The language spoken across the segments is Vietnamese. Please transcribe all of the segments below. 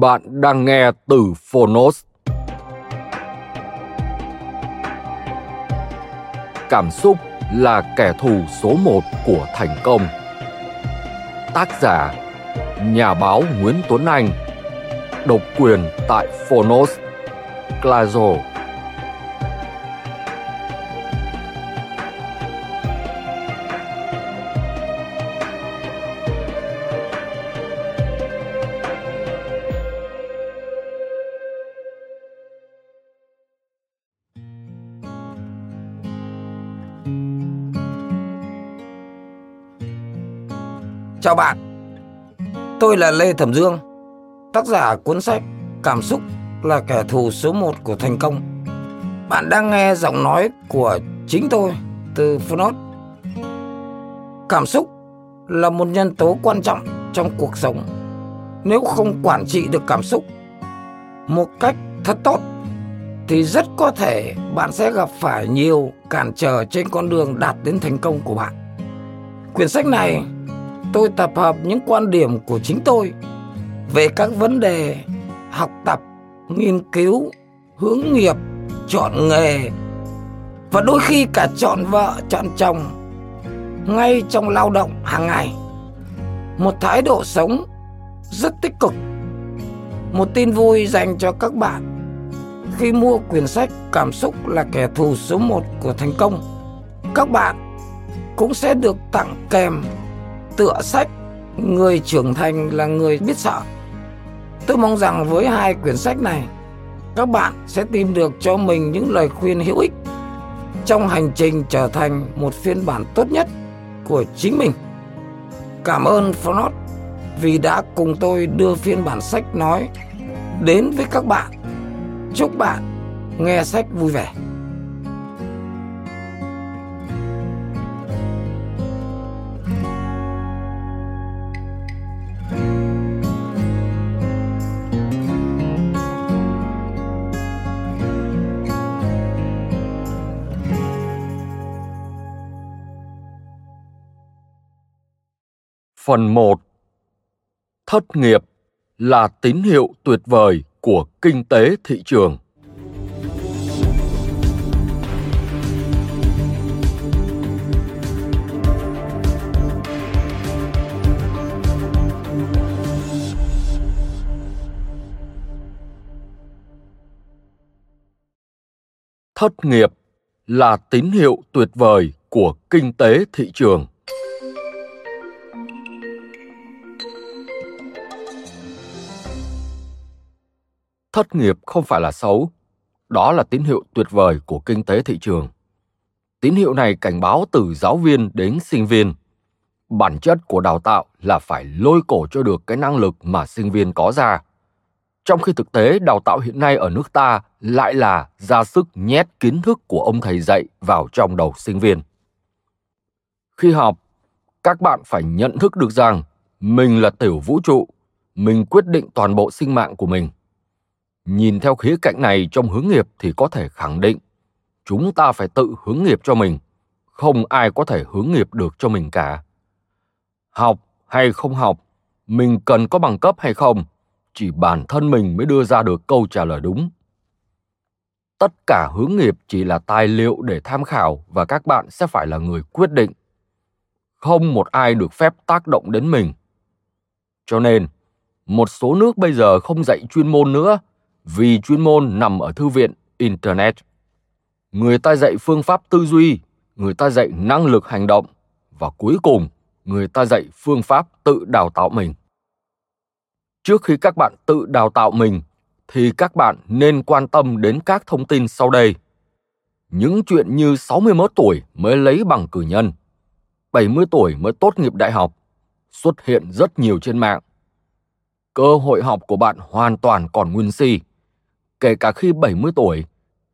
Bạn đang nghe từ Phonos. Cảm xúc là kẻ thù số một của thành công. Tác giả, Nhà báo Nguyễn Tuấn Anh Độc quyền tại Phonos, Clazo Chào bạn, tôi là Lê Thẩm Dương, tác giả cuốn sách Cảm xúc là kẻ thù số một của thành công. Bạn đang nghe giọng nói của chính tôi từ phonot Cảm xúc là một nhân tố quan trọng trong cuộc sống. Nếu không quản trị được cảm xúc một cách thật tốt thì rất có thể bạn sẽ gặp phải nhiều cản trở trên con đường đạt đến thành công của bạn. Quyển sách này tôi tập hợp những quan điểm của chính tôi về các vấn đề học tập, nghiên cứu, hướng nghiệp, chọn nghề và đôi khi cả chọn vợ, chọn chồng ngay trong lao động hàng ngày. Một thái độ sống rất tích cực. Một tin vui dành cho các bạn khi mua quyển sách Cảm xúc là kẻ thù số một của thành công. Các bạn cũng sẽ được tặng kèm tựa sách Người trưởng thành là người biết sợ. Tôi mong rằng với hai quyển sách này, các bạn sẽ tìm được cho mình những lời khuyên hữu ích trong hành trình trở thành một phiên bản tốt nhất của chính mình. Cảm ơn Phonos vì đã cùng tôi đưa phiên bản sách nói đến với các bạn. Chúc bạn nghe sách vui vẻ. Phần 1 Thất nghiệp là tín hiệu tuyệt vời của kinh tế thị trường. Thất nghiệp là tín hiệu tuyệt vời của kinh tế thị trường. Thất nghiệp không phải là xấu, đó là tín hiệu tuyệt vời của kinh tế thị trường. Tín hiệu này cảnh báo từ giáo viên đến sinh viên. Bản chất của đào tạo là phải lôi cổ cho được cái năng lực mà sinh viên có ra. Trong khi thực tế, đào tạo hiện nay ở nước ta lại là ra sức nhét kiến thức của ông thầy dạy vào trong đầu sinh viên. Khi học, các bạn phải nhận thức được rằng mình là tiểu vũ trụ, mình quyết định toàn bộ sinh mạng của mình nhìn theo khía cạnh này trong hướng nghiệp thì có thể khẳng định chúng ta phải tự hướng nghiệp cho mình không ai có thể hướng nghiệp được cho mình cả. Học hay không học mình cần có bằng cấp hay không chỉ bản thân mình mới đưa ra được câu trả lời đúng. Tất cả hướng nghiệp chỉ là tài liệu để tham khảo và các bạn sẽ phải là người quyết định. Không một ai được phép tác động đến mình. Cho nên, một số nước bây giờ không dạy chuyên môn nữa vì chuyên môn nằm ở thư viện internet. Người ta dạy phương pháp tư duy, người ta dạy năng lực hành động và cuối cùng người ta dạy phương pháp tự đào tạo mình. Trước khi các bạn tự đào tạo mình thì các bạn nên quan tâm đến các thông tin sau đây. Những chuyện như 61 tuổi mới lấy bằng cử nhân, 70 tuổi mới tốt nghiệp đại học xuất hiện rất nhiều trên mạng. Cơ hội học của bạn hoàn toàn còn nguyên si. Kể cả khi 70 tuổi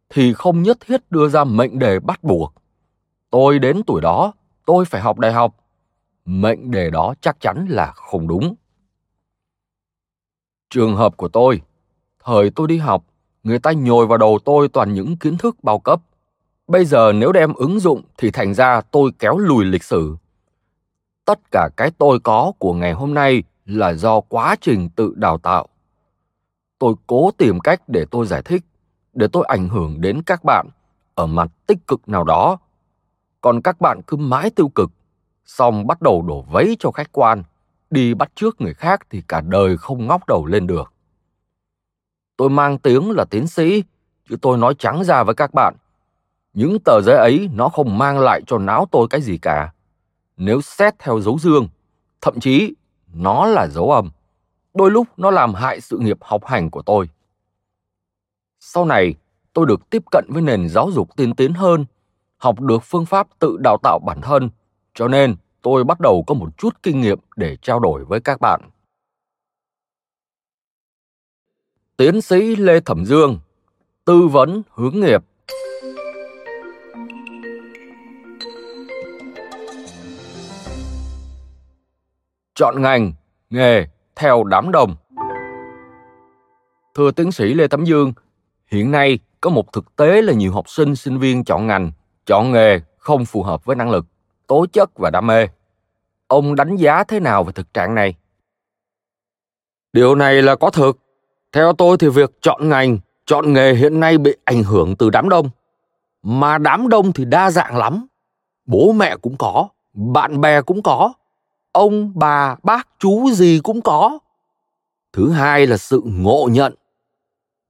thì không nhất thiết đưa ra mệnh đề bắt buộc. Tôi đến tuổi đó, tôi phải học đại học. Mệnh đề đó chắc chắn là không đúng. Trường hợp của tôi, thời tôi đi học, người ta nhồi vào đầu tôi toàn những kiến thức bao cấp. Bây giờ nếu đem ứng dụng thì thành ra tôi kéo lùi lịch sử. Tất cả cái tôi có của ngày hôm nay là do quá trình tự đào tạo. Tôi cố tìm cách để tôi giải thích, để tôi ảnh hưởng đến các bạn ở mặt tích cực nào đó. Còn các bạn cứ mãi tiêu cực, xong bắt đầu đổ vấy cho khách quan, đi bắt trước người khác thì cả đời không ngóc đầu lên được. Tôi mang tiếng là tiến sĩ, chứ tôi nói trắng ra với các bạn. Những tờ giấy ấy nó không mang lại cho não tôi cái gì cả. Nếu xét theo dấu dương, thậm chí nó là dấu âm. Đôi lúc nó làm hại sự nghiệp học hành của tôi. Sau này, tôi được tiếp cận với nền giáo dục tiên tiến hơn, học được phương pháp tự đào tạo bản thân, cho nên tôi bắt đầu có một chút kinh nghiệm để trao đổi với các bạn. Tiến sĩ Lê Thẩm Dương, tư vấn hướng nghiệp. Chọn ngành, nghề theo đám đông. Thưa tiến sĩ Lê Tấm Dương, hiện nay có một thực tế là nhiều học sinh sinh viên chọn ngành, chọn nghề không phù hợp với năng lực, tố chất và đam mê. Ông đánh giá thế nào về thực trạng này? Điều này là có thực. Theo tôi thì việc chọn ngành, chọn nghề hiện nay bị ảnh hưởng từ đám đông. Mà đám đông thì đa dạng lắm. Bố mẹ cũng có, bạn bè cũng có, ông, bà, bác, chú gì cũng có. Thứ hai là sự ngộ nhận.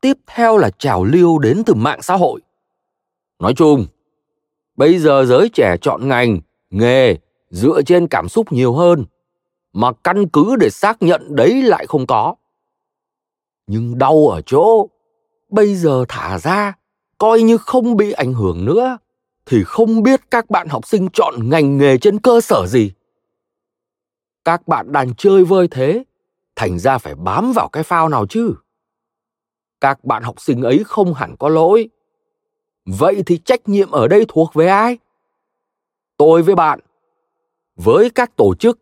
Tiếp theo là trào lưu đến từ mạng xã hội. Nói chung, bây giờ giới trẻ chọn ngành, nghề dựa trên cảm xúc nhiều hơn mà căn cứ để xác nhận đấy lại không có. Nhưng đau ở chỗ, bây giờ thả ra, coi như không bị ảnh hưởng nữa, thì không biết các bạn học sinh chọn ngành nghề trên cơ sở gì các bạn đàn chơi vơi thế, thành ra phải bám vào cái phao nào chứ? Các bạn học sinh ấy không hẳn có lỗi. Vậy thì trách nhiệm ở đây thuộc về ai? Tôi với bạn. Với các tổ chức,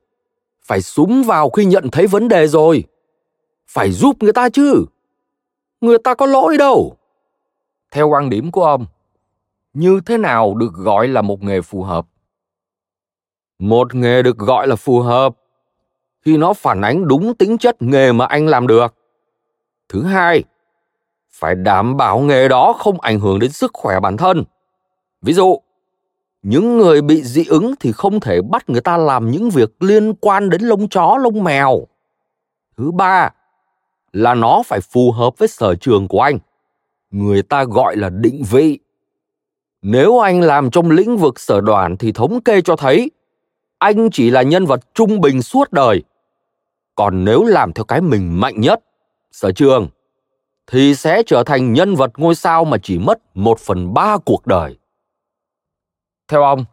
phải súng vào khi nhận thấy vấn đề rồi. Phải giúp người ta chứ. Người ta có lỗi đâu. Theo quan điểm của ông, như thế nào được gọi là một nghề phù hợp? Một nghề được gọi là phù hợp khi nó phản ánh đúng tính chất nghề mà anh làm được. Thứ hai, phải đảm bảo nghề đó không ảnh hưởng đến sức khỏe bản thân. Ví dụ, những người bị dị ứng thì không thể bắt người ta làm những việc liên quan đến lông chó, lông mèo. Thứ ba, là nó phải phù hợp với sở trường của anh. Người ta gọi là định vị. Nếu anh làm trong lĩnh vực sở đoàn thì thống kê cho thấy anh chỉ là nhân vật trung bình suốt đời còn nếu làm theo cái mình mạnh nhất, sở trường, thì sẽ trở thành nhân vật ngôi sao mà chỉ mất một phần ba cuộc đời. Theo ông,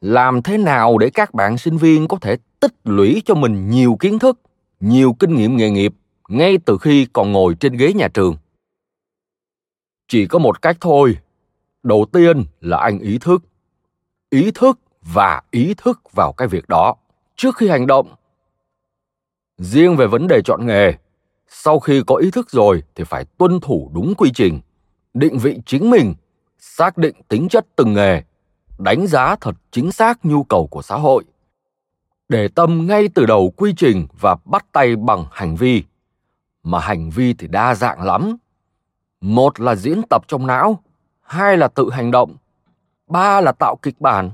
làm thế nào để các bạn sinh viên có thể tích lũy cho mình nhiều kiến thức, nhiều kinh nghiệm nghề nghiệp ngay từ khi còn ngồi trên ghế nhà trường? Chỉ có một cách thôi. Đầu tiên là anh ý thức. Ý thức và ý thức vào cái việc đó. Trước khi hành động riêng về vấn đề chọn nghề sau khi có ý thức rồi thì phải tuân thủ đúng quy trình định vị chính mình xác định tính chất từng nghề đánh giá thật chính xác nhu cầu của xã hội. Để tâm ngay từ đầu quy trình và bắt tay bằng hành vi mà hành vi thì đa dạng lắm. Một là diễn tập trong não hai là tự hành động ba là tạo kịch bản.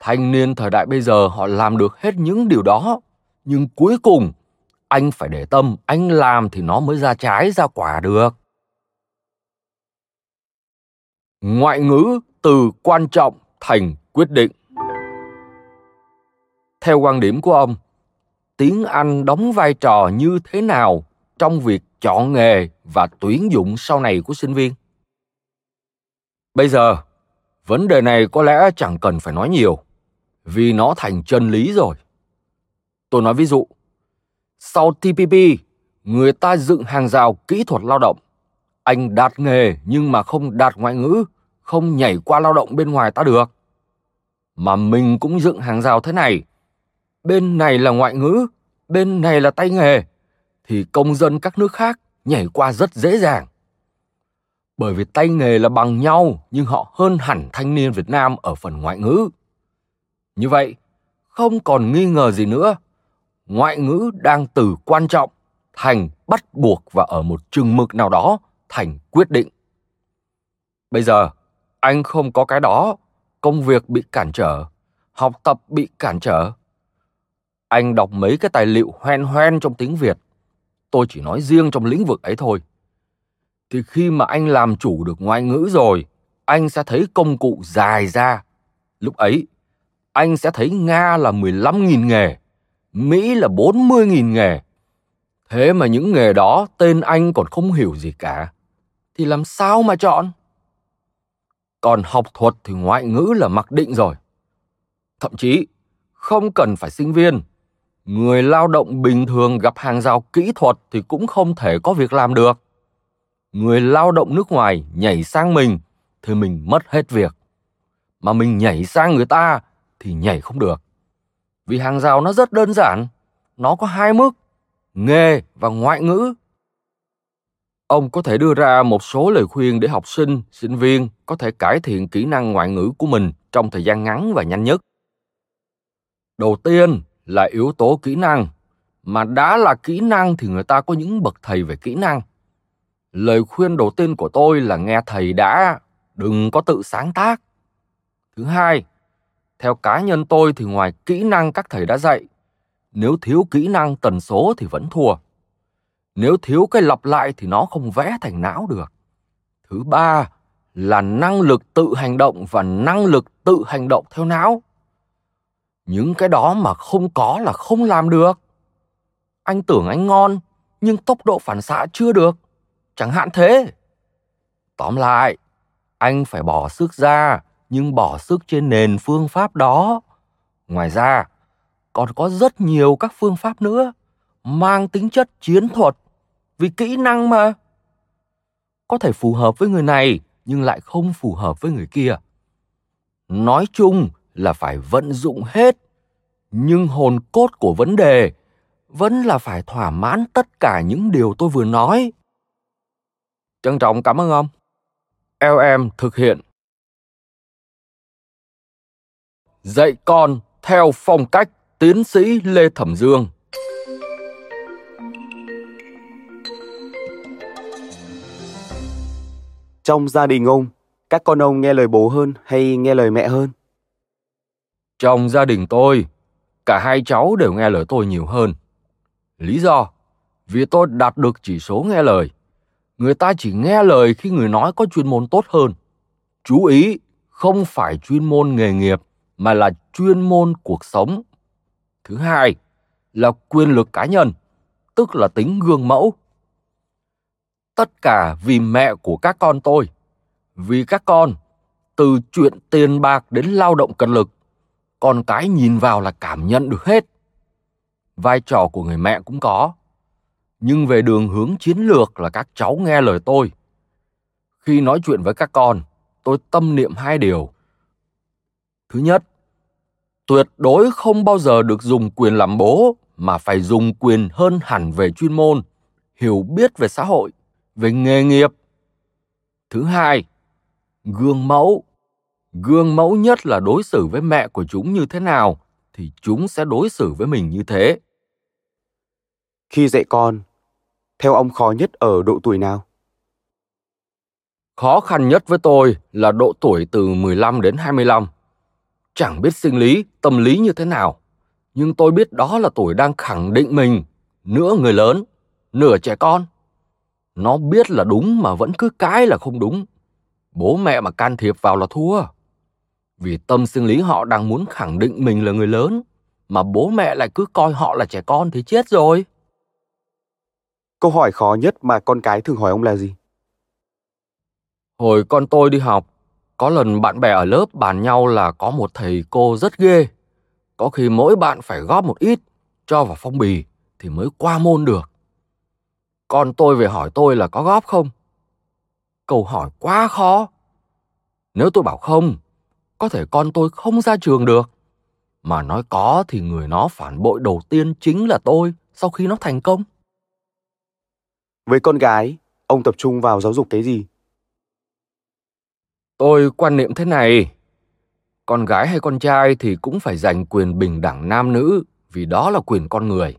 Thanh niên thời đại bây giờ họ làm được hết những điều đó, nhưng cuối cùng anh phải để tâm, anh làm thì nó mới ra trái ra quả được. Ngoại ngữ từ quan trọng thành quyết định. Theo quan điểm của ông, tiếng Anh đóng vai trò như thế nào trong việc chọn nghề và tuyển dụng sau này của sinh viên? Bây giờ, vấn đề này có lẽ chẳng cần phải nói nhiều, vì nó thành chân lý rồi. Tôi nói ví dụ, sau TPP, người ta dựng hàng rào kỹ thuật lao động. Anh đạt nghề nhưng mà không đạt ngoại ngữ, không nhảy qua lao động bên ngoài ta được. Mà mình cũng dựng hàng rào thế này. Bên này là ngoại ngữ, bên này là tay nghề, thì công dân các nước khác nhảy qua rất dễ dàng. Bởi vì tay nghề là bằng nhau nhưng họ hơn hẳn thanh niên Việt Nam ở phần ngoại ngữ. Như vậy, không còn nghi ngờ gì nữa, ngoại ngữ đang từ quan trọng thành bắt buộc và ở một chừng mực nào đó thành quyết định. Bây giờ, anh không có cái đó, công việc bị cản trở, học tập bị cản trở. Anh đọc mấy cái tài liệu hoen hoen trong tiếng Việt. Tôi chỉ nói riêng trong lĩnh vực ấy thôi. Thì khi mà anh làm chủ được ngoại ngữ rồi, anh sẽ thấy công cụ dài ra. Lúc ấy, anh sẽ thấy Nga là 15.000 nghề, Mỹ là 40.000 nghề. Thế mà những nghề đó tên anh còn không hiểu gì cả. Thì làm sao mà chọn? Còn học thuật thì ngoại ngữ là mặc định rồi. Thậm chí, không cần phải sinh viên. Người lao động bình thường gặp hàng rào kỹ thuật thì cũng không thể có việc làm được. Người lao động nước ngoài nhảy sang mình thì mình mất hết việc. Mà mình nhảy sang người ta thì nhảy không được. Vì hàng rào nó rất đơn giản, nó có hai mức, nghề và ngoại ngữ. Ông có thể đưa ra một số lời khuyên để học sinh, sinh viên có thể cải thiện kỹ năng ngoại ngữ của mình trong thời gian ngắn và nhanh nhất. Đầu tiên là yếu tố kỹ năng, mà đã là kỹ năng thì người ta có những bậc thầy về kỹ năng. Lời khuyên đầu tiên của tôi là nghe thầy đã, đừng có tự sáng tác. Thứ hai, theo cá nhân tôi thì ngoài kỹ năng các thầy đã dạy, nếu thiếu kỹ năng tần số thì vẫn thua. Nếu thiếu cái lặp lại thì nó không vẽ thành não được. Thứ ba là năng lực tự hành động và năng lực tự hành động theo não. Những cái đó mà không có là không làm được. Anh tưởng anh ngon, nhưng tốc độ phản xạ chưa được. Chẳng hạn thế. Tóm lại, anh phải bỏ sức ra nhưng bỏ sức trên nền phương pháp đó. Ngoài ra, còn có rất nhiều các phương pháp nữa mang tính chất chiến thuật vì kỹ năng mà. Có thể phù hợp với người này nhưng lại không phù hợp với người kia. Nói chung là phải vận dụng hết, nhưng hồn cốt của vấn đề vẫn là phải thỏa mãn tất cả những điều tôi vừa nói. Trân trọng cảm ơn ông. LM thực hiện dạy con theo phong cách tiến sĩ Lê Thẩm Dương. Trong gia đình ông, các con ông nghe lời bố hơn hay nghe lời mẹ hơn? Trong gia đình tôi, cả hai cháu đều nghe lời tôi nhiều hơn. Lý do? Vì tôi đạt được chỉ số nghe lời. Người ta chỉ nghe lời khi người nói có chuyên môn tốt hơn. Chú ý, không phải chuyên môn nghề nghiệp mà là chuyên môn cuộc sống. Thứ hai là quyền lực cá nhân, tức là tính gương mẫu. Tất cả vì mẹ của các con tôi, vì các con, từ chuyện tiền bạc đến lao động cần lực, con cái nhìn vào là cảm nhận được hết. Vai trò của người mẹ cũng có, nhưng về đường hướng chiến lược là các cháu nghe lời tôi. Khi nói chuyện với các con, tôi tâm niệm hai điều. Thứ nhất, tuyệt đối không bao giờ được dùng quyền làm bố mà phải dùng quyền hơn hẳn về chuyên môn, hiểu biết về xã hội, về nghề nghiệp. Thứ hai, gương mẫu. Gương mẫu nhất là đối xử với mẹ của chúng như thế nào thì chúng sẽ đối xử với mình như thế. Khi dạy con, theo ông khó nhất ở độ tuổi nào? Khó khăn nhất với tôi là độ tuổi từ 15 đến 25 chẳng biết sinh lý, tâm lý như thế nào. Nhưng tôi biết đó là tuổi đang khẳng định mình, nửa người lớn, nửa trẻ con. Nó biết là đúng mà vẫn cứ cái là không đúng. Bố mẹ mà can thiệp vào là thua. Vì tâm sinh lý họ đang muốn khẳng định mình là người lớn, mà bố mẹ lại cứ coi họ là trẻ con thì chết rồi. Câu hỏi khó nhất mà con cái thường hỏi ông là gì? Hồi con tôi đi học, có lần bạn bè ở lớp bàn nhau là có một thầy cô rất ghê. Có khi mỗi bạn phải góp một ít, cho vào phong bì thì mới qua môn được. Con tôi về hỏi tôi là có góp không? Câu hỏi quá khó. Nếu tôi bảo không, có thể con tôi không ra trường được. Mà nói có thì người nó phản bội đầu tiên chính là tôi sau khi nó thành công. Với con gái, ông tập trung vào giáo dục cái gì? Tôi quan niệm thế này, con gái hay con trai thì cũng phải giành quyền bình đẳng nam nữ vì đó là quyền con người.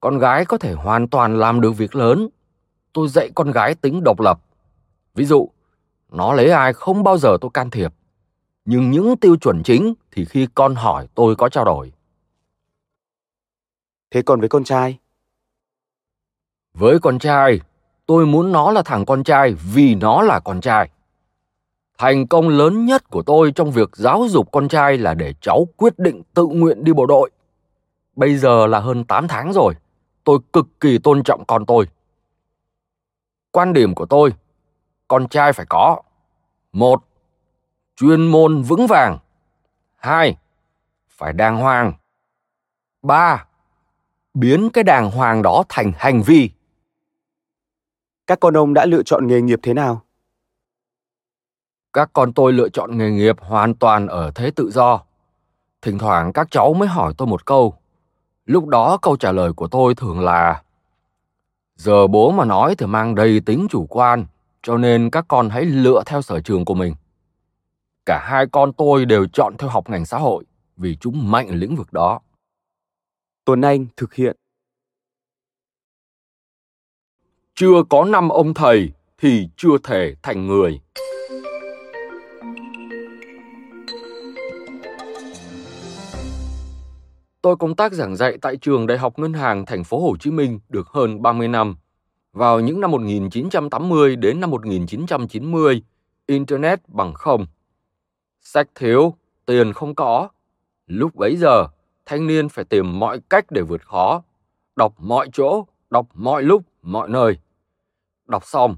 Con gái có thể hoàn toàn làm được việc lớn. Tôi dạy con gái tính độc lập. Ví dụ, nó lấy ai không bao giờ tôi can thiệp. Nhưng những tiêu chuẩn chính thì khi con hỏi tôi có trao đổi. Thế còn với con trai? Với con trai, tôi muốn nó là thằng con trai vì nó là con trai. Thành công lớn nhất của tôi trong việc giáo dục con trai là để cháu quyết định tự nguyện đi bộ đội. Bây giờ là hơn 8 tháng rồi, tôi cực kỳ tôn trọng con tôi. Quan điểm của tôi, con trai phải có một chuyên môn vững vàng hai phải đàng hoàng ba biến cái đàng hoàng đó thành hành vi các con ông đã lựa chọn nghề nghiệp thế nào các con tôi lựa chọn nghề nghiệp hoàn toàn ở thế tự do. Thỉnh thoảng các cháu mới hỏi tôi một câu. Lúc đó câu trả lời của tôi thường là giờ bố mà nói thì mang đầy tính chủ quan cho nên các con hãy lựa theo sở trường của mình. Cả hai con tôi đều chọn theo học ngành xã hội vì chúng mạnh lĩnh vực đó. Tuấn anh thực hiện. Chưa có năm ông thầy thì chưa thể thành người Tôi công tác giảng dạy tại trường Đại học Ngân hàng Thành phố Hồ Chí Minh được hơn 30 năm. Vào những năm 1980 đến năm 1990, internet bằng không. Sách thiếu, tiền không có. Lúc bấy giờ, thanh niên phải tìm mọi cách để vượt khó, đọc mọi chỗ, đọc mọi lúc, mọi nơi. Đọc xong,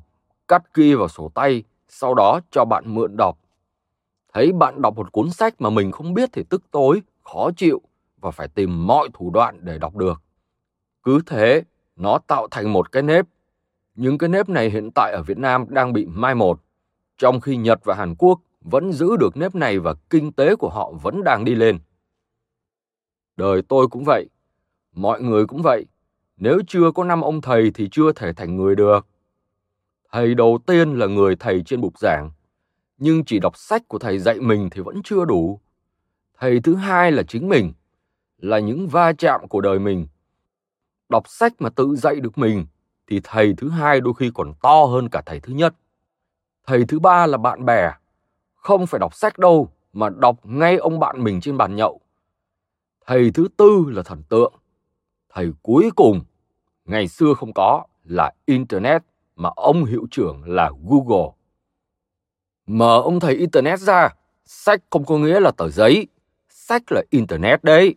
cắt ghi vào sổ tay, sau đó cho bạn mượn đọc. Thấy bạn đọc một cuốn sách mà mình không biết thì tức tối, khó chịu và phải tìm mọi thủ đoạn để đọc được. Cứ thế, nó tạo thành một cái nếp. Những cái nếp này hiện tại ở Việt Nam đang bị mai một, trong khi Nhật và Hàn Quốc vẫn giữ được nếp này và kinh tế của họ vẫn đang đi lên. Đời tôi cũng vậy, mọi người cũng vậy. Nếu chưa có năm ông thầy thì chưa thể thành người được. Thầy đầu tiên là người thầy trên bục giảng, nhưng chỉ đọc sách của thầy dạy mình thì vẫn chưa đủ. Thầy thứ hai là chính mình, là những va chạm của đời mình. Đọc sách mà tự dạy được mình thì thầy thứ hai đôi khi còn to hơn cả thầy thứ nhất. Thầy thứ ba là bạn bè, không phải đọc sách đâu mà đọc ngay ông bạn mình trên bàn nhậu. Thầy thứ tư là thần tượng. Thầy cuối cùng, ngày xưa không có, là Internet mà ông hiệu trưởng là Google. Mở ông thầy Internet ra, sách không có nghĩa là tờ giấy, sách là Internet đấy.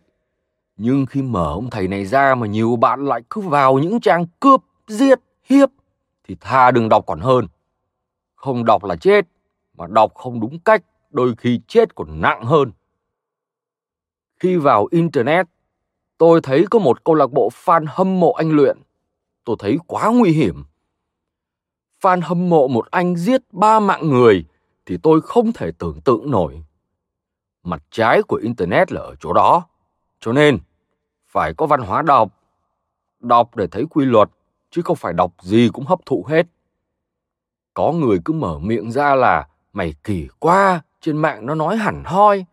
Nhưng khi mở ông thầy này ra mà nhiều bạn lại cứ vào những trang cướp, giết, hiếp thì tha đừng đọc còn hơn. Không đọc là chết, mà đọc không đúng cách đôi khi chết còn nặng hơn. Khi vào Internet, tôi thấy có một câu lạc bộ fan hâm mộ anh luyện. Tôi thấy quá nguy hiểm. Fan hâm mộ một anh giết ba mạng người thì tôi không thể tưởng tượng nổi. Mặt trái của Internet là ở chỗ đó. Cho nên, phải có văn hóa đọc. Đọc để thấy quy luật, chứ không phải đọc gì cũng hấp thụ hết. Có người cứ mở miệng ra là mày kỳ quá, trên mạng nó nói hẳn hoi.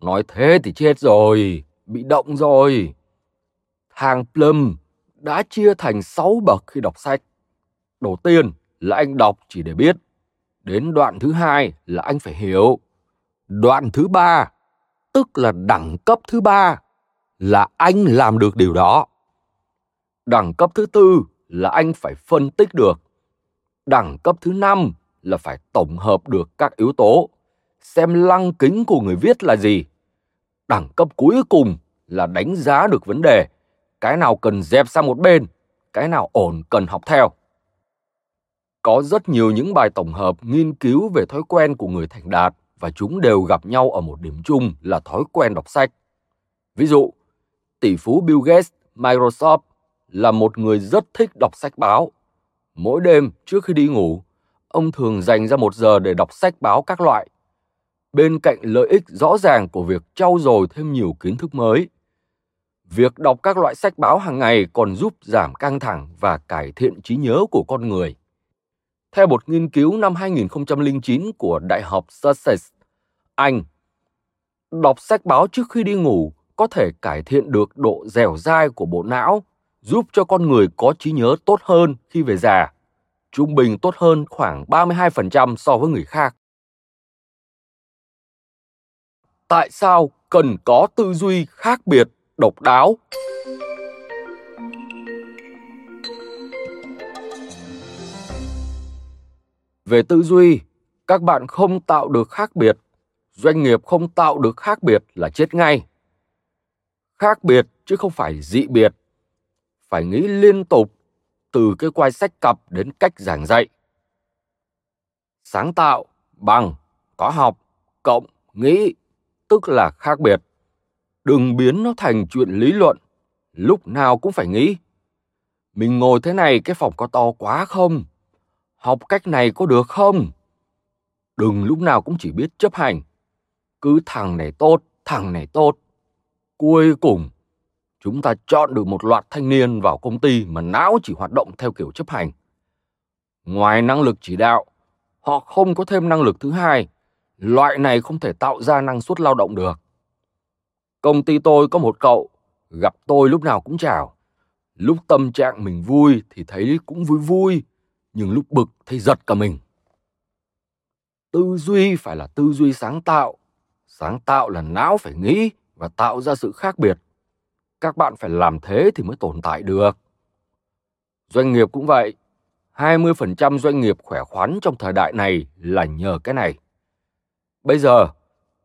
Nói thế thì chết rồi, bị động rồi. Thang Plum đã chia thành 6 bậc khi đọc sách. Đầu tiên là anh đọc chỉ để biết. Đến đoạn thứ hai là anh phải hiểu. Đoạn thứ ba, tức là đẳng cấp thứ ba, là anh làm được điều đó. Đẳng cấp thứ tư là anh phải phân tích được. Đẳng cấp thứ năm là phải tổng hợp được các yếu tố, xem lăng kính của người viết là gì. Đẳng cấp cuối cùng là đánh giá được vấn đề, cái nào cần dẹp sang một bên, cái nào ổn cần học theo. Có rất nhiều những bài tổng hợp nghiên cứu về thói quen của người thành đạt và chúng đều gặp nhau ở một điểm chung là thói quen đọc sách. Ví dụ, tỷ phú Bill Gates, Microsoft là một người rất thích đọc sách báo. Mỗi đêm trước khi đi ngủ, ông thường dành ra một giờ để đọc sách báo các loại. Bên cạnh lợi ích rõ ràng của việc trau dồi thêm nhiều kiến thức mới, việc đọc các loại sách báo hàng ngày còn giúp giảm căng thẳng và cải thiện trí nhớ của con người. Theo một nghiên cứu năm 2009 của Đại học Sussex, Anh, đọc sách báo trước khi đi ngủ có thể cải thiện được độ dẻo dai của bộ não, giúp cho con người có trí nhớ tốt hơn khi về già, trung bình tốt hơn khoảng 32% so với người khác. Tại sao cần có tư duy khác biệt, độc đáo? Về tư duy, các bạn không tạo được khác biệt, doanh nghiệp không tạo được khác biệt là chết ngay. Khác biệt chứ không phải dị biệt. Phải nghĩ liên tục từ cái quay sách cặp đến cách giảng dạy. Sáng tạo bằng có học cộng nghĩ tức là khác biệt. Đừng biến nó thành chuyện lý luận, lúc nào cũng phải nghĩ. Mình ngồi thế này cái phòng có to quá không? Học cách này có được không? Đừng lúc nào cũng chỉ biết chấp hành. Cứ thằng này tốt, thằng này tốt. Cuối cùng, chúng ta chọn được một loạt thanh niên vào công ty mà não chỉ hoạt động theo kiểu chấp hành. Ngoài năng lực chỉ đạo, họ không có thêm năng lực thứ hai. Loại này không thể tạo ra năng suất lao động được. Công ty tôi có một cậu, gặp tôi lúc nào cũng chào. Lúc tâm trạng mình vui thì thấy cũng vui vui, nhưng lúc bực thấy giật cả mình. Tư duy phải là tư duy sáng tạo. Sáng tạo là não phải nghĩ và tạo ra sự khác biệt. Các bạn phải làm thế thì mới tồn tại được. Doanh nghiệp cũng vậy. 20% doanh nghiệp khỏe khoắn trong thời đại này là nhờ cái này. Bây giờ,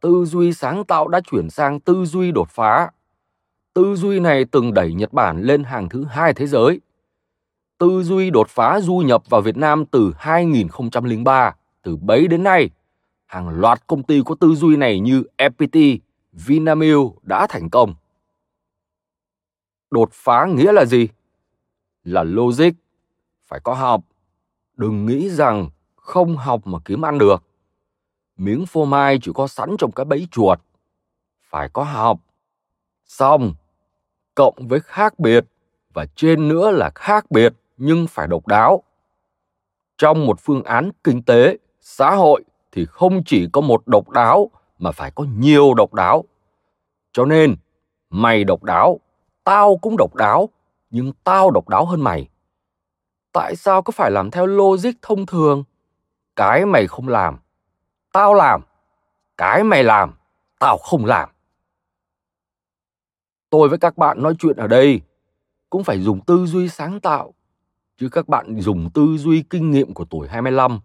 tư duy sáng tạo đã chuyển sang tư duy đột phá. Tư duy này từng đẩy Nhật Bản lên hàng thứ hai thế giới tư duy đột phá du nhập vào Việt Nam từ 2003, từ bấy đến nay, hàng loạt công ty có tư duy này như FPT, Vinamilk đã thành công. Đột phá nghĩa là gì? Là logic, phải có học. Đừng nghĩ rằng không học mà kiếm ăn được. Miếng phô mai chỉ có sẵn trong cái bẫy chuột. Phải có học. Xong, cộng với khác biệt và trên nữa là khác biệt nhưng phải độc đáo. Trong một phương án kinh tế, xã hội thì không chỉ có một độc đáo mà phải có nhiều độc đáo. Cho nên, mày độc đáo, tao cũng độc đáo, nhưng tao độc đáo hơn mày. Tại sao cứ phải làm theo logic thông thường? Cái mày không làm, tao làm. Cái mày làm, tao không làm. Tôi với các bạn nói chuyện ở đây cũng phải dùng tư duy sáng tạo chứ các bạn dùng tư duy kinh nghiệm của tuổi 25,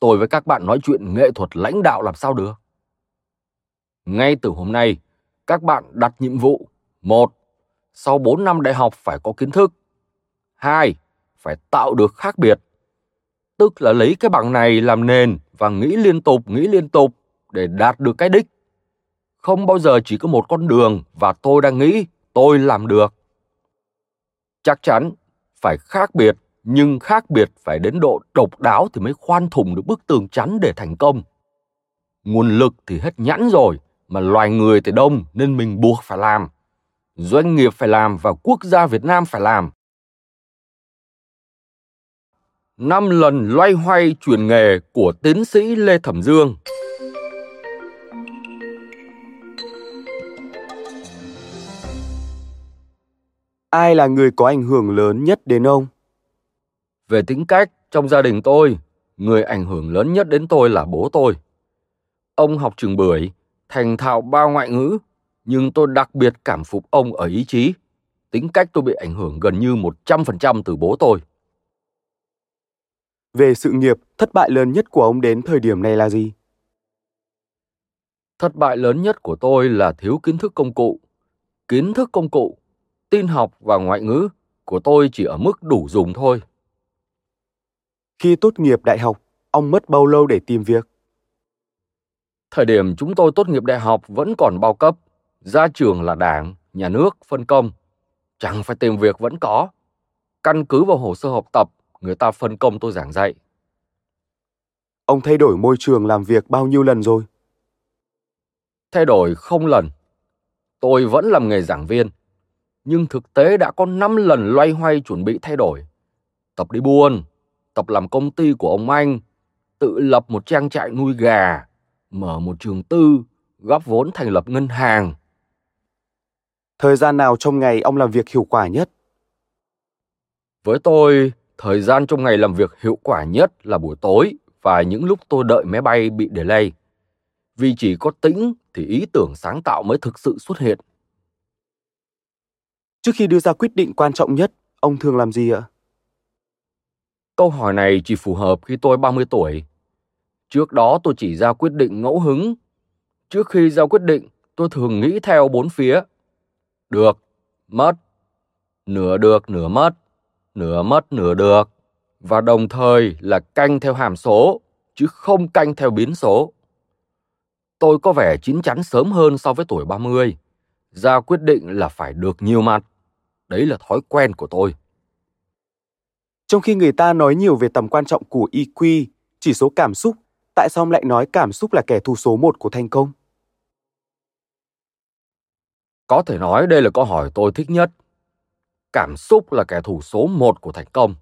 tôi với các bạn nói chuyện nghệ thuật lãnh đạo làm sao được. Ngay từ hôm nay, các bạn đặt nhiệm vụ một Sau 4 năm đại học phải có kiến thức. hai Phải tạo được khác biệt. Tức là lấy cái bằng này làm nền và nghĩ liên tục, nghĩ liên tục để đạt được cái đích. Không bao giờ chỉ có một con đường và tôi đang nghĩ tôi làm được. Chắc chắn phải khác biệt nhưng khác biệt phải đến độ độc đáo thì mới khoan thủng được bức tường chắn để thành công. Nguồn lực thì hết nhãn rồi, mà loài người thì đông nên mình buộc phải làm. Doanh nghiệp phải làm và quốc gia Việt Nam phải làm. Năm lần loay hoay chuyển nghề của tiến sĩ Lê Thẩm Dương. Ai là người có ảnh hưởng lớn nhất đến ông? Về tính cách, trong gia đình tôi, người ảnh hưởng lớn nhất đến tôi là bố tôi. Ông học trường bưởi thành thạo ba ngoại ngữ, nhưng tôi đặc biệt cảm phục ông ở ý chí. Tính cách tôi bị ảnh hưởng gần như 100% từ bố tôi. Về sự nghiệp, thất bại lớn nhất của ông đến thời điểm này là gì? Thất bại lớn nhất của tôi là thiếu kiến thức công cụ. Kiến thức công cụ, tin học và ngoại ngữ của tôi chỉ ở mức đủ dùng thôi. Khi tốt nghiệp đại học, ông mất bao lâu để tìm việc? Thời điểm chúng tôi tốt nghiệp đại học vẫn còn bao cấp, ra trường là đảng, nhà nước, phân công. Chẳng phải tìm việc vẫn có. Căn cứ vào hồ sơ học tập, người ta phân công tôi giảng dạy. Ông thay đổi môi trường làm việc bao nhiêu lần rồi? Thay đổi không lần. Tôi vẫn làm nghề giảng viên, nhưng thực tế đã có 5 lần loay hoay chuẩn bị thay đổi. Tập đi buôn, tập làm công ty của ông anh, tự lập một trang trại nuôi gà, mở một trường tư, góp vốn thành lập ngân hàng. Thời gian nào trong ngày ông làm việc hiệu quả nhất? Với tôi, thời gian trong ngày làm việc hiệu quả nhất là buổi tối và những lúc tôi đợi máy bay bị delay. Vì chỉ có tĩnh thì ý tưởng sáng tạo mới thực sự xuất hiện. Trước khi đưa ra quyết định quan trọng nhất, ông thường làm gì ạ? Câu hỏi này chỉ phù hợp khi tôi 30 tuổi. Trước đó tôi chỉ ra quyết định ngẫu hứng. Trước khi ra quyết định, tôi thường nghĩ theo bốn phía. Được, mất, nửa được, nửa mất, nửa mất, nửa được. Và đồng thời là canh theo hàm số, chứ không canh theo biến số. Tôi có vẻ chín chắn sớm hơn so với tuổi 30. Ra quyết định là phải được nhiều mặt. Đấy là thói quen của tôi. Trong khi người ta nói nhiều về tầm quan trọng của EQ, chỉ số cảm xúc, tại sao ông lại nói cảm xúc là kẻ thù số một của thành công? Có thể nói đây là câu hỏi tôi thích nhất. Cảm xúc là kẻ thù số một của thành công.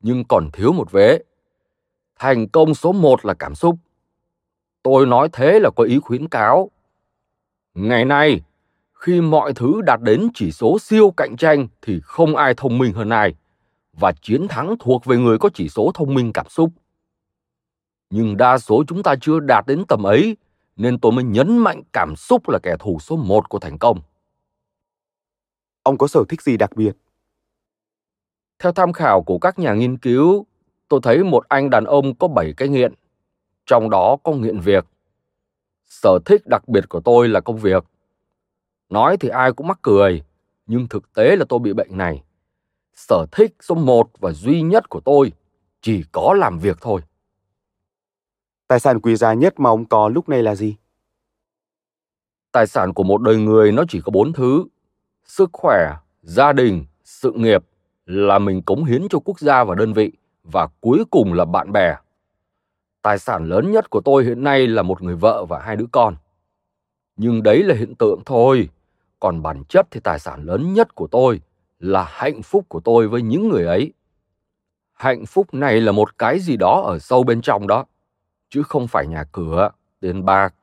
Nhưng còn thiếu một vế. Thành công số một là cảm xúc. Tôi nói thế là có ý khuyến cáo. Ngày nay, khi mọi thứ đạt đến chỉ số siêu cạnh tranh thì không ai thông minh hơn ai và chiến thắng thuộc về người có chỉ số thông minh cảm xúc. Nhưng đa số chúng ta chưa đạt đến tầm ấy, nên tôi mới nhấn mạnh cảm xúc là kẻ thù số một của thành công. Ông có sở thích gì đặc biệt? Theo tham khảo của các nhà nghiên cứu, tôi thấy một anh đàn ông có 7 cái nghiện, trong đó có nghiện việc. Sở thích đặc biệt của tôi là công việc. Nói thì ai cũng mắc cười, nhưng thực tế là tôi bị bệnh này sở thích số một và duy nhất của tôi chỉ có làm việc thôi. Tài sản quý giá nhất mà ông có lúc này là gì? Tài sản của một đời người nó chỉ có bốn thứ. Sức khỏe, gia đình, sự nghiệp là mình cống hiến cho quốc gia và đơn vị và cuối cùng là bạn bè. Tài sản lớn nhất của tôi hiện nay là một người vợ và hai đứa con. Nhưng đấy là hiện tượng thôi, còn bản chất thì tài sản lớn nhất của tôi là hạnh phúc của tôi với những người ấy. Hạnh phúc này là một cái gì đó ở sâu bên trong đó chứ không phải nhà cửa tiền bạc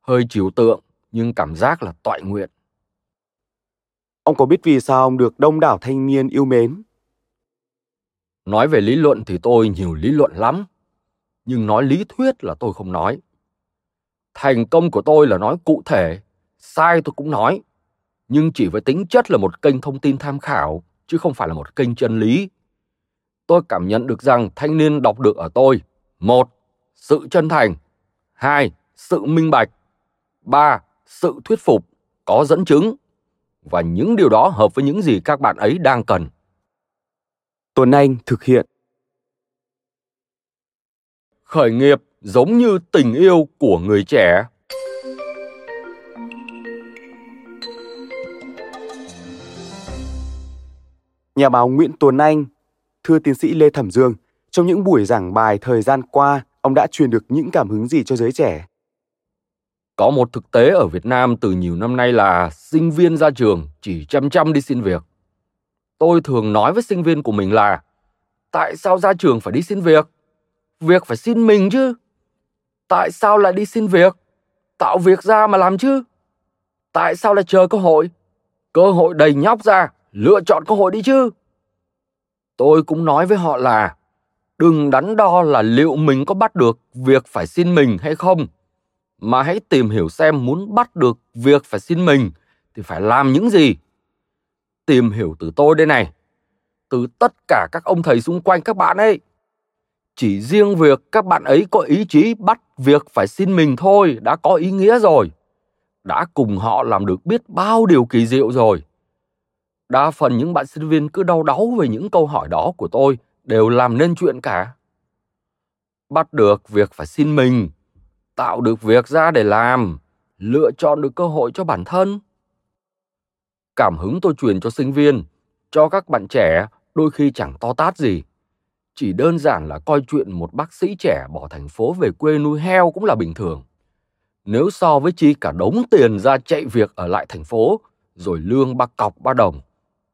hơi trừu tượng nhưng cảm giác là toại nguyện. Ông có biết vì sao ông được đông đảo thanh niên yêu mến? Nói về lý luận thì tôi nhiều lý luận lắm nhưng nói lý thuyết là tôi không nói. Thành công của tôi là nói cụ thể sai tôi cũng nói nhưng chỉ với tính chất là một kênh thông tin tham khảo, chứ không phải là một kênh chân lý. Tôi cảm nhận được rằng thanh niên đọc được ở tôi, một, sự chân thành, hai, sự minh bạch, ba, sự thuyết phục, có dẫn chứng, và những điều đó hợp với những gì các bạn ấy đang cần. Tuấn Anh thực hiện Khởi nghiệp giống như tình yêu của người trẻ. Nhà báo Nguyễn Tuấn Anh, thưa tiến sĩ Lê Thẩm Dương, trong những buổi giảng bài thời gian qua, ông đã truyền được những cảm hứng gì cho giới trẻ? Có một thực tế ở Việt Nam từ nhiều năm nay là sinh viên ra trường chỉ chăm chăm đi xin việc. Tôi thường nói với sinh viên của mình là tại sao ra trường phải đi xin việc? Việc phải xin mình chứ. Tại sao lại đi xin việc? Tạo việc ra mà làm chứ. Tại sao lại chờ cơ hội? Cơ hội đầy nhóc ra lựa chọn cơ hội đi chứ. Tôi cũng nói với họ là đừng đắn đo là liệu mình có bắt được việc phải xin mình hay không, mà hãy tìm hiểu xem muốn bắt được việc phải xin mình thì phải làm những gì. Tìm hiểu từ tôi đây này, từ tất cả các ông thầy xung quanh các bạn ấy. Chỉ riêng việc các bạn ấy có ý chí bắt việc phải xin mình thôi đã có ý nghĩa rồi. Đã cùng họ làm được biết bao điều kỳ diệu rồi. Đa phần những bạn sinh viên cứ đau đáu về những câu hỏi đó của tôi đều làm nên chuyện cả. Bắt được việc phải xin mình, tạo được việc ra để làm, lựa chọn được cơ hội cho bản thân. Cảm hứng tôi truyền cho sinh viên, cho các bạn trẻ đôi khi chẳng to tát gì. Chỉ đơn giản là coi chuyện một bác sĩ trẻ bỏ thành phố về quê nuôi heo cũng là bình thường. Nếu so với chi cả đống tiền ra chạy việc ở lại thành phố, rồi lương ba cọc ba đồng,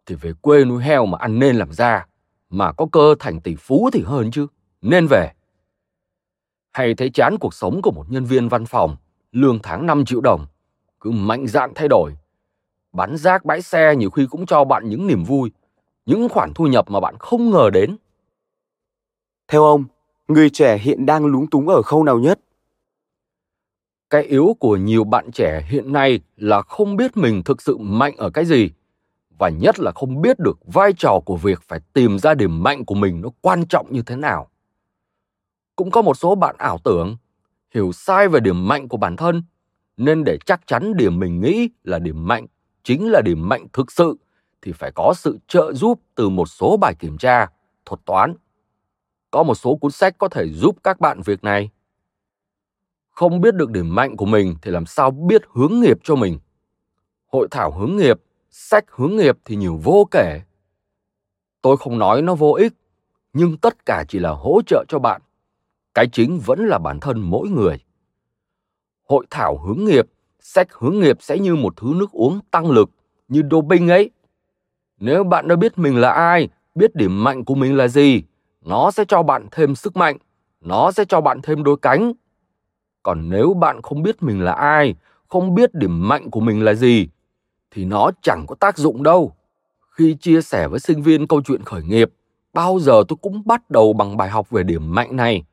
thì về quê nuôi heo mà ăn nên làm ra, mà có cơ thành tỷ phú thì hơn chứ, nên về. Hay thấy chán cuộc sống của một nhân viên văn phòng, lương tháng 5 triệu đồng, cứ mạnh dạn thay đổi. Bán rác bãi xe nhiều khi cũng cho bạn những niềm vui, những khoản thu nhập mà bạn không ngờ đến. Theo ông, người trẻ hiện đang lúng túng ở khâu nào nhất? Cái yếu của nhiều bạn trẻ hiện nay là không biết mình thực sự mạnh ở cái gì và nhất là không biết được vai trò của việc phải tìm ra điểm mạnh của mình nó quan trọng như thế nào. Cũng có một số bạn ảo tưởng hiểu sai về điểm mạnh của bản thân nên để chắc chắn điểm mình nghĩ là điểm mạnh chính là điểm mạnh thực sự thì phải có sự trợ giúp từ một số bài kiểm tra, thuật toán. Có một số cuốn sách có thể giúp các bạn việc này. Không biết được điểm mạnh của mình thì làm sao biết hướng nghiệp cho mình. Hội thảo hướng nghiệp, sách hướng nghiệp thì nhiều vô kể. Tôi không nói nó vô ích, nhưng tất cả chỉ là hỗ trợ cho bạn. Cái chính vẫn là bản thân mỗi người. Hội thảo hướng nghiệp, sách hướng nghiệp sẽ như một thứ nước uống tăng lực, như doping ấy nếu bạn đã biết mình là ai, biết điểm mạnh của mình là gì, nó sẽ cho bạn thêm sức mạnh, nó sẽ cho bạn thêm đôi cánh. Còn nếu bạn không biết mình là ai, không biết điểm mạnh của mình là gì, thì nó chẳng có tác dụng đâu. Khi chia sẻ với sinh viên câu chuyện khởi nghiệp, bao giờ tôi cũng bắt đầu bằng bài học về điểm mạnh này.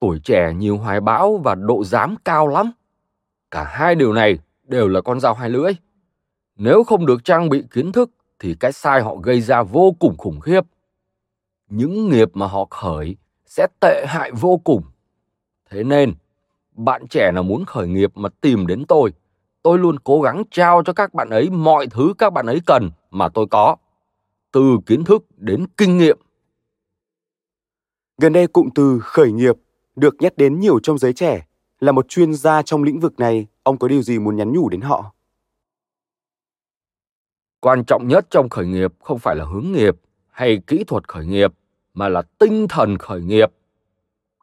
Tuổi trẻ nhiều hoài bão và độ dám cao lắm. Cả hai điều này đều là con dao hai lưỡi. Nếu không được trang bị kiến thức thì cái sai họ gây ra vô cùng khủng khiếp. Những nghiệp mà họ khởi sẽ tệ hại vô cùng. Thế nên, bạn trẻ nào muốn khởi nghiệp mà tìm đến tôi, tôi luôn cố gắng trao cho các bạn ấy mọi thứ các bạn ấy cần mà tôi có, từ kiến thức đến kinh nghiệm. Gần đây cụm từ khởi nghiệp được nhắc đến nhiều trong giới trẻ. Là một chuyên gia trong lĩnh vực này, ông có điều gì muốn nhắn nhủ đến họ? quan trọng nhất trong khởi nghiệp không phải là hướng nghiệp hay kỹ thuật khởi nghiệp mà là tinh thần khởi nghiệp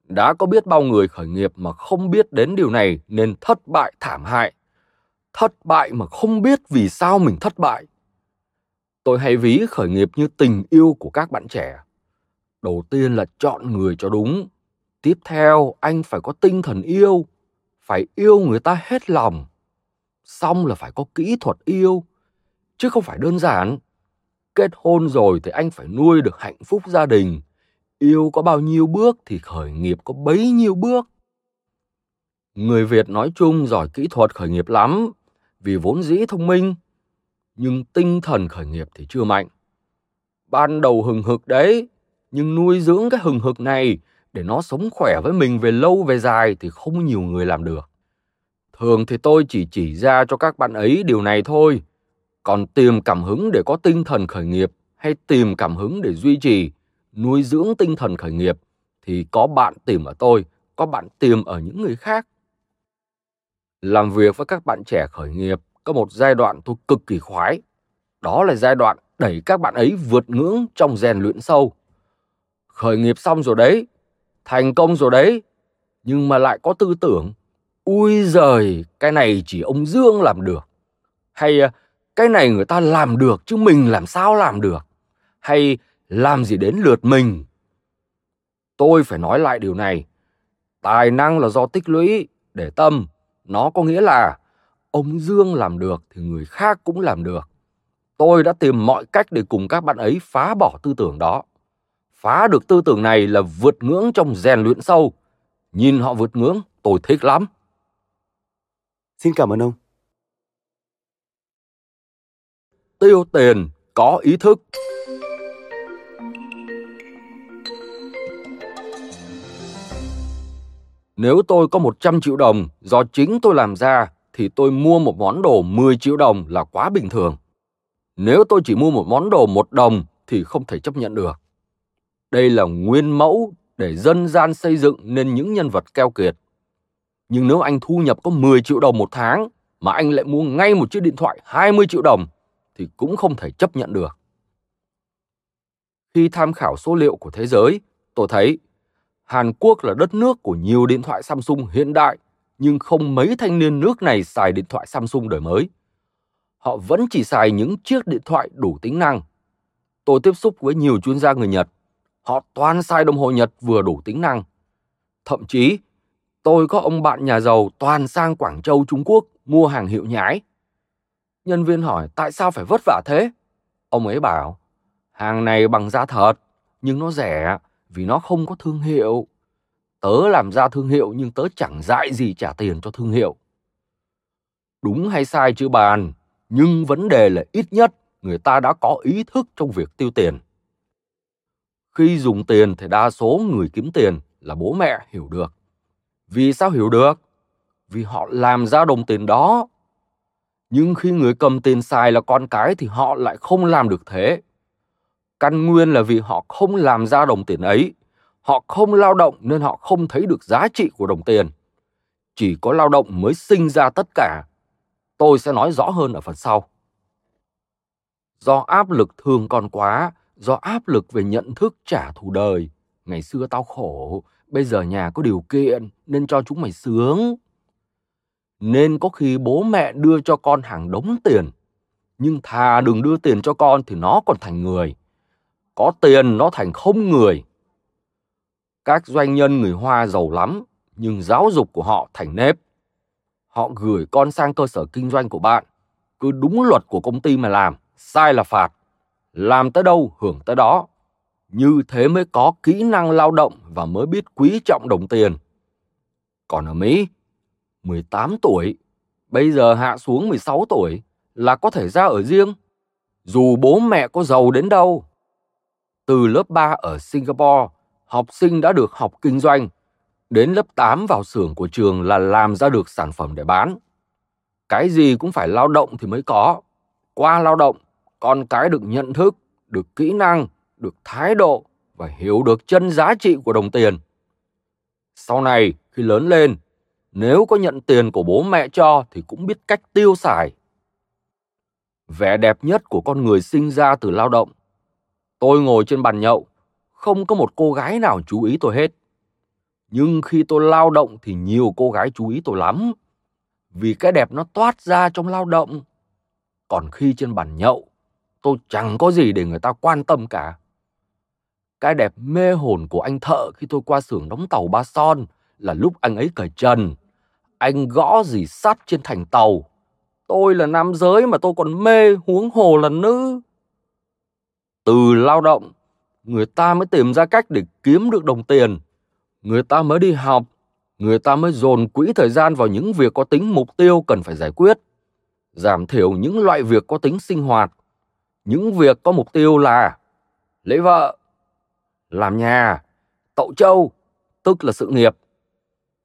đã có biết bao người khởi nghiệp mà không biết đến điều này nên thất bại thảm hại thất bại mà không biết vì sao mình thất bại tôi hay ví khởi nghiệp như tình yêu của các bạn trẻ đầu tiên là chọn người cho đúng tiếp theo anh phải có tinh thần yêu phải yêu người ta hết lòng xong là phải có kỹ thuật yêu chứ không phải đơn giản. Kết hôn rồi thì anh phải nuôi được hạnh phúc gia đình. Yêu có bao nhiêu bước thì khởi nghiệp có bấy nhiêu bước. Người Việt nói chung giỏi kỹ thuật khởi nghiệp lắm, vì vốn dĩ thông minh, nhưng tinh thần khởi nghiệp thì chưa mạnh. Ban đầu hừng hực đấy, nhưng nuôi dưỡng cái hừng hực này để nó sống khỏe với mình về lâu về dài thì không nhiều người làm được. Thường thì tôi chỉ chỉ ra cho các bạn ấy điều này thôi, còn tìm cảm hứng để có tinh thần khởi nghiệp hay tìm cảm hứng để duy trì nuôi dưỡng tinh thần khởi nghiệp thì có bạn tìm ở tôi có bạn tìm ở những người khác làm việc với các bạn trẻ khởi nghiệp có một giai đoạn tôi cực kỳ khoái. Đó là giai đoạn đẩy các bạn ấy vượt ngưỡng trong rèn luyện sâu. Khởi nghiệp xong rồi đấy, thành công rồi đấy, nhưng mà lại có tư tưởng. Ui giời, cái này chỉ ông dương làm được. Hay à, cái này người ta làm được chứ mình làm sao làm được? Hay làm gì đến lượt mình? Tôi phải nói lại điều này. Tài năng là do tích lũy để tâm nó có nghĩa là ông dương làm được thì người khác cũng làm được tôi đã tìm mọi cách để cùng các bạn ấy phá bỏ tư tưởng đó phá được tư tưởng này là vượt ngưỡng trong rèn luyện sâu nhìn họ vượt ngưỡng tôi thích lắm Xin cảm ơn ông. Tiêu tiền có ý thức. Nếu tôi có 100 triệu đồng do chính tôi làm ra thì tôi mua một món đồ 10 triệu đồng là quá bình thường. Nếu tôi chỉ mua một món đồ một đồng thì không thể chấp nhận được. Đây là nguyên mẫu để dân gian xây dựng nên những nhân vật keo kiệt. Nhưng nếu anh thu nhập có 10 triệu đồng một tháng mà anh lại mua ngay một chiếc điện thoại 20 triệu đồng thì cũng không thể chấp nhận được. Khi tham khảo số liệu của thế giới, tôi thấy Hàn Quốc là đất nước của nhiều điện thoại Samsung hiện đại, nhưng không mấy thanh niên nước này xài điện thoại Samsung đời mới. Họ vẫn chỉ xài những chiếc điện thoại đủ tính năng. Tôi tiếp xúc với nhiều chuyên gia người Nhật. Họ toàn xài đồng hồ Nhật vừa đủ tính năng. Thậm chí, tôi có ông bạn nhà giàu toàn sang Quảng Châu, Trung Quốc mua hàng hiệu nhái. Nhân viên hỏi tại sao phải vất vả thế? Ông ấy bảo, hàng này bằng giá thật, nhưng nó rẻ vì nó không có thương hiệu. Tớ làm ra thương hiệu nhưng tớ chẳng dại gì trả tiền cho thương hiệu. Đúng hay sai chưa bàn, nhưng vấn đề là ít nhất người ta đã có ý thức trong việc tiêu tiền. Khi dùng tiền thì đa số người kiếm tiền là bố mẹ hiểu được. Vì sao hiểu được? Vì họ làm ra đồng tiền đó. Nhưng khi người cầm tiền xài là con cái thì họ lại không làm được thế. Căn nguyên là vì họ không làm ra đồng tiền ấy. Họ không lao động nên họ không thấy được giá trị của đồng tiền. Chỉ có lao động mới sinh ra tất cả. Tôi sẽ nói rõ hơn ở phần sau. Do áp lực thương con quá, do áp lực về nhận thức trả thù đời. Ngày xưa tao khổ, bây giờ nhà có điều kiện nên cho chúng mày sướng. Nên có khi bố mẹ đưa cho con hàng đống tiền. Nhưng thà đừng đưa tiền cho con thì nó còn thành người có tiền nó thành không người. Các doanh nhân người Hoa giàu lắm, nhưng giáo dục của họ thành nếp. Họ gửi con sang cơ sở kinh doanh của bạn, cứ đúng luật của công ty mà làm, sai là phạt. Làm tới đâu hưởng tới đó. Như thế mới có kỹ năng lao động và mới biết quý trọng đồng tiền. Còn ở Mỹ, 18 tuổi, bây giờ hạ xuống 16 tuổi là có thể ra ở riêng. Dù bố mẹ có giàu đến đâu, từ lớp 3 ở Singapore, học sinh đã được học kinh doanh. Đến lớp 8 vào xưởng của trường là làm ra được sản phẩm để bán. Cái gì cũng phải lao động thì mới có. Qua lao động, con cái được nhận thức, được kỹ năng, được thái độ và hiểu được chân giá trị của đồng tiền. Sau này, khi lớn lên, nếu có nhận tiền của bố mẹ cho thì cũng biết cách tiêu xài. Vẻ đẹp nhất của con người sinh ra từ lao động Tôi ngồi trên bàn nhậu, không có một cô gái nào chú ý tôi hết. Nhưng khi tôi lao động thì nhiều cô gái chú ý tôi lắm. Vì cái đẹp nó toát ra trong lao động. Còn khi trên bàn nhậu, tôi chẳng có gì để người ta quan tâm cả. Cái đẹp mê hồn của anh thợ khi tôi qua xưởng đóng tàu Ba Son là lúc anh ấy cởi trần. Anh gõ gì sắt trên thành tàu. Tôi là nam giới mà tôi còn mê huống hồ là nữ từ lao động, người ta mới tìm ra cách để kiếm được đồng tiền. Người ta mới đi học, người ta mới dồn quỹ thời gian vào những việc có tính mục tiêu cần phải giải quyết. Giảm thiểu những loại việc có tính sinh hoạt. Những việc có mục tiêu là, lấy vợ, làm nhà, tậu trâu, tức là sự nghiệp.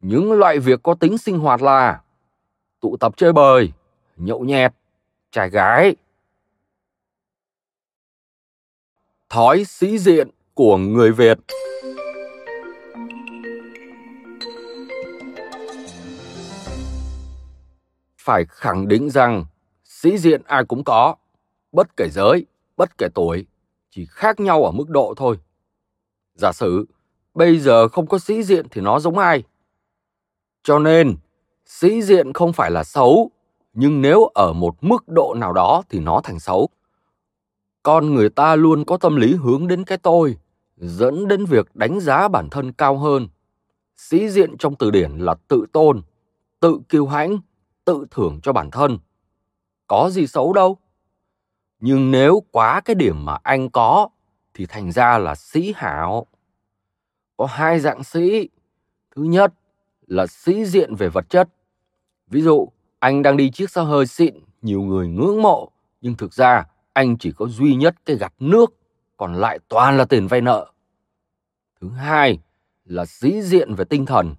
Những loại việc có tính sinh hoạt là tụ tập chơi bời, nhậu nhẹt, trai gái. Thói sĩ diện của người Việt. Phải khẳng định rằng sĩ diện ai cũng có, bất kể giới, bất kể tuổi, chỉ khác nhau ở mức độ thôi. Giả sử bây giờ không có sĩ diện thì nó giống ai? Cho nên, sĩ diện không phải là xấu, nhưng nếu ở một mức độ nào đó thì nó thành xấu con người ta luôn có tâm lý hướng đến cái tôi dẫn đến việc đánh giá bản thân cao hơn. Sĩ diện trong từ điển là tự tôn tự kiêu hãnh tự thưởng cho bản thân. Có gì xấu đâu. Nhưng nếu quá cái điểm mà anh có thì thành ra là sĩ hảo. Có hai dạng sĩ. Thứ nhất là sĩ diện về vật chất. Ví dụ Anh đang đi chiếc xe hơi xịn, nhiều người ngưỡng mộ, nhưng thực ra anh chỉ có duy nhất cái gặt nước, còn lại toàn là tiền vay nợ. Thứ hai là sĩ diện về tinh thần.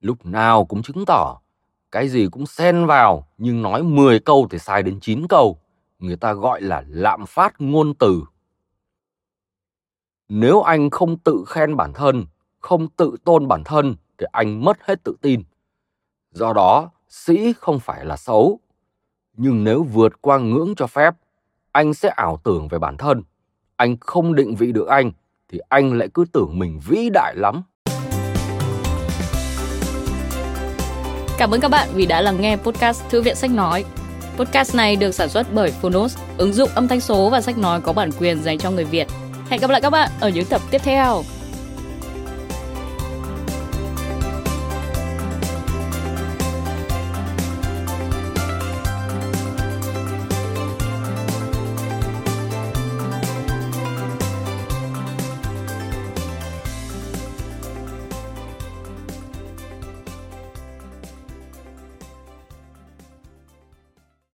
Lúc nào cũng chứng tỏ cái gì cũng xen vào nhưng nói 10 câu thì sai đến 9 câu. Người ta gọi là lạm phát ngôn từ. Nếu anh không tự khen bản thân, không tự tôn bản thân thì anh mất hết tự tin. Do đó, sĩ không phải là xấu. Nhưng nếu vượt qua ngưỡng cho phép, anh sẽ ảo tưởng về bản thân. Anh không định vị được anh thì anh lại cứ tưởng mình vĩ đại lắm. Cảm ơn các bạn vì đã lắng nghe podcast Thư viện Sách Nói. Podcast này được sản xuất bởi Phonos, ứng dụng âm thanh số và sách nói có bản quyền dành cho người Việt. Hẹn gặp lại các bạn ở những tập tiếp theo.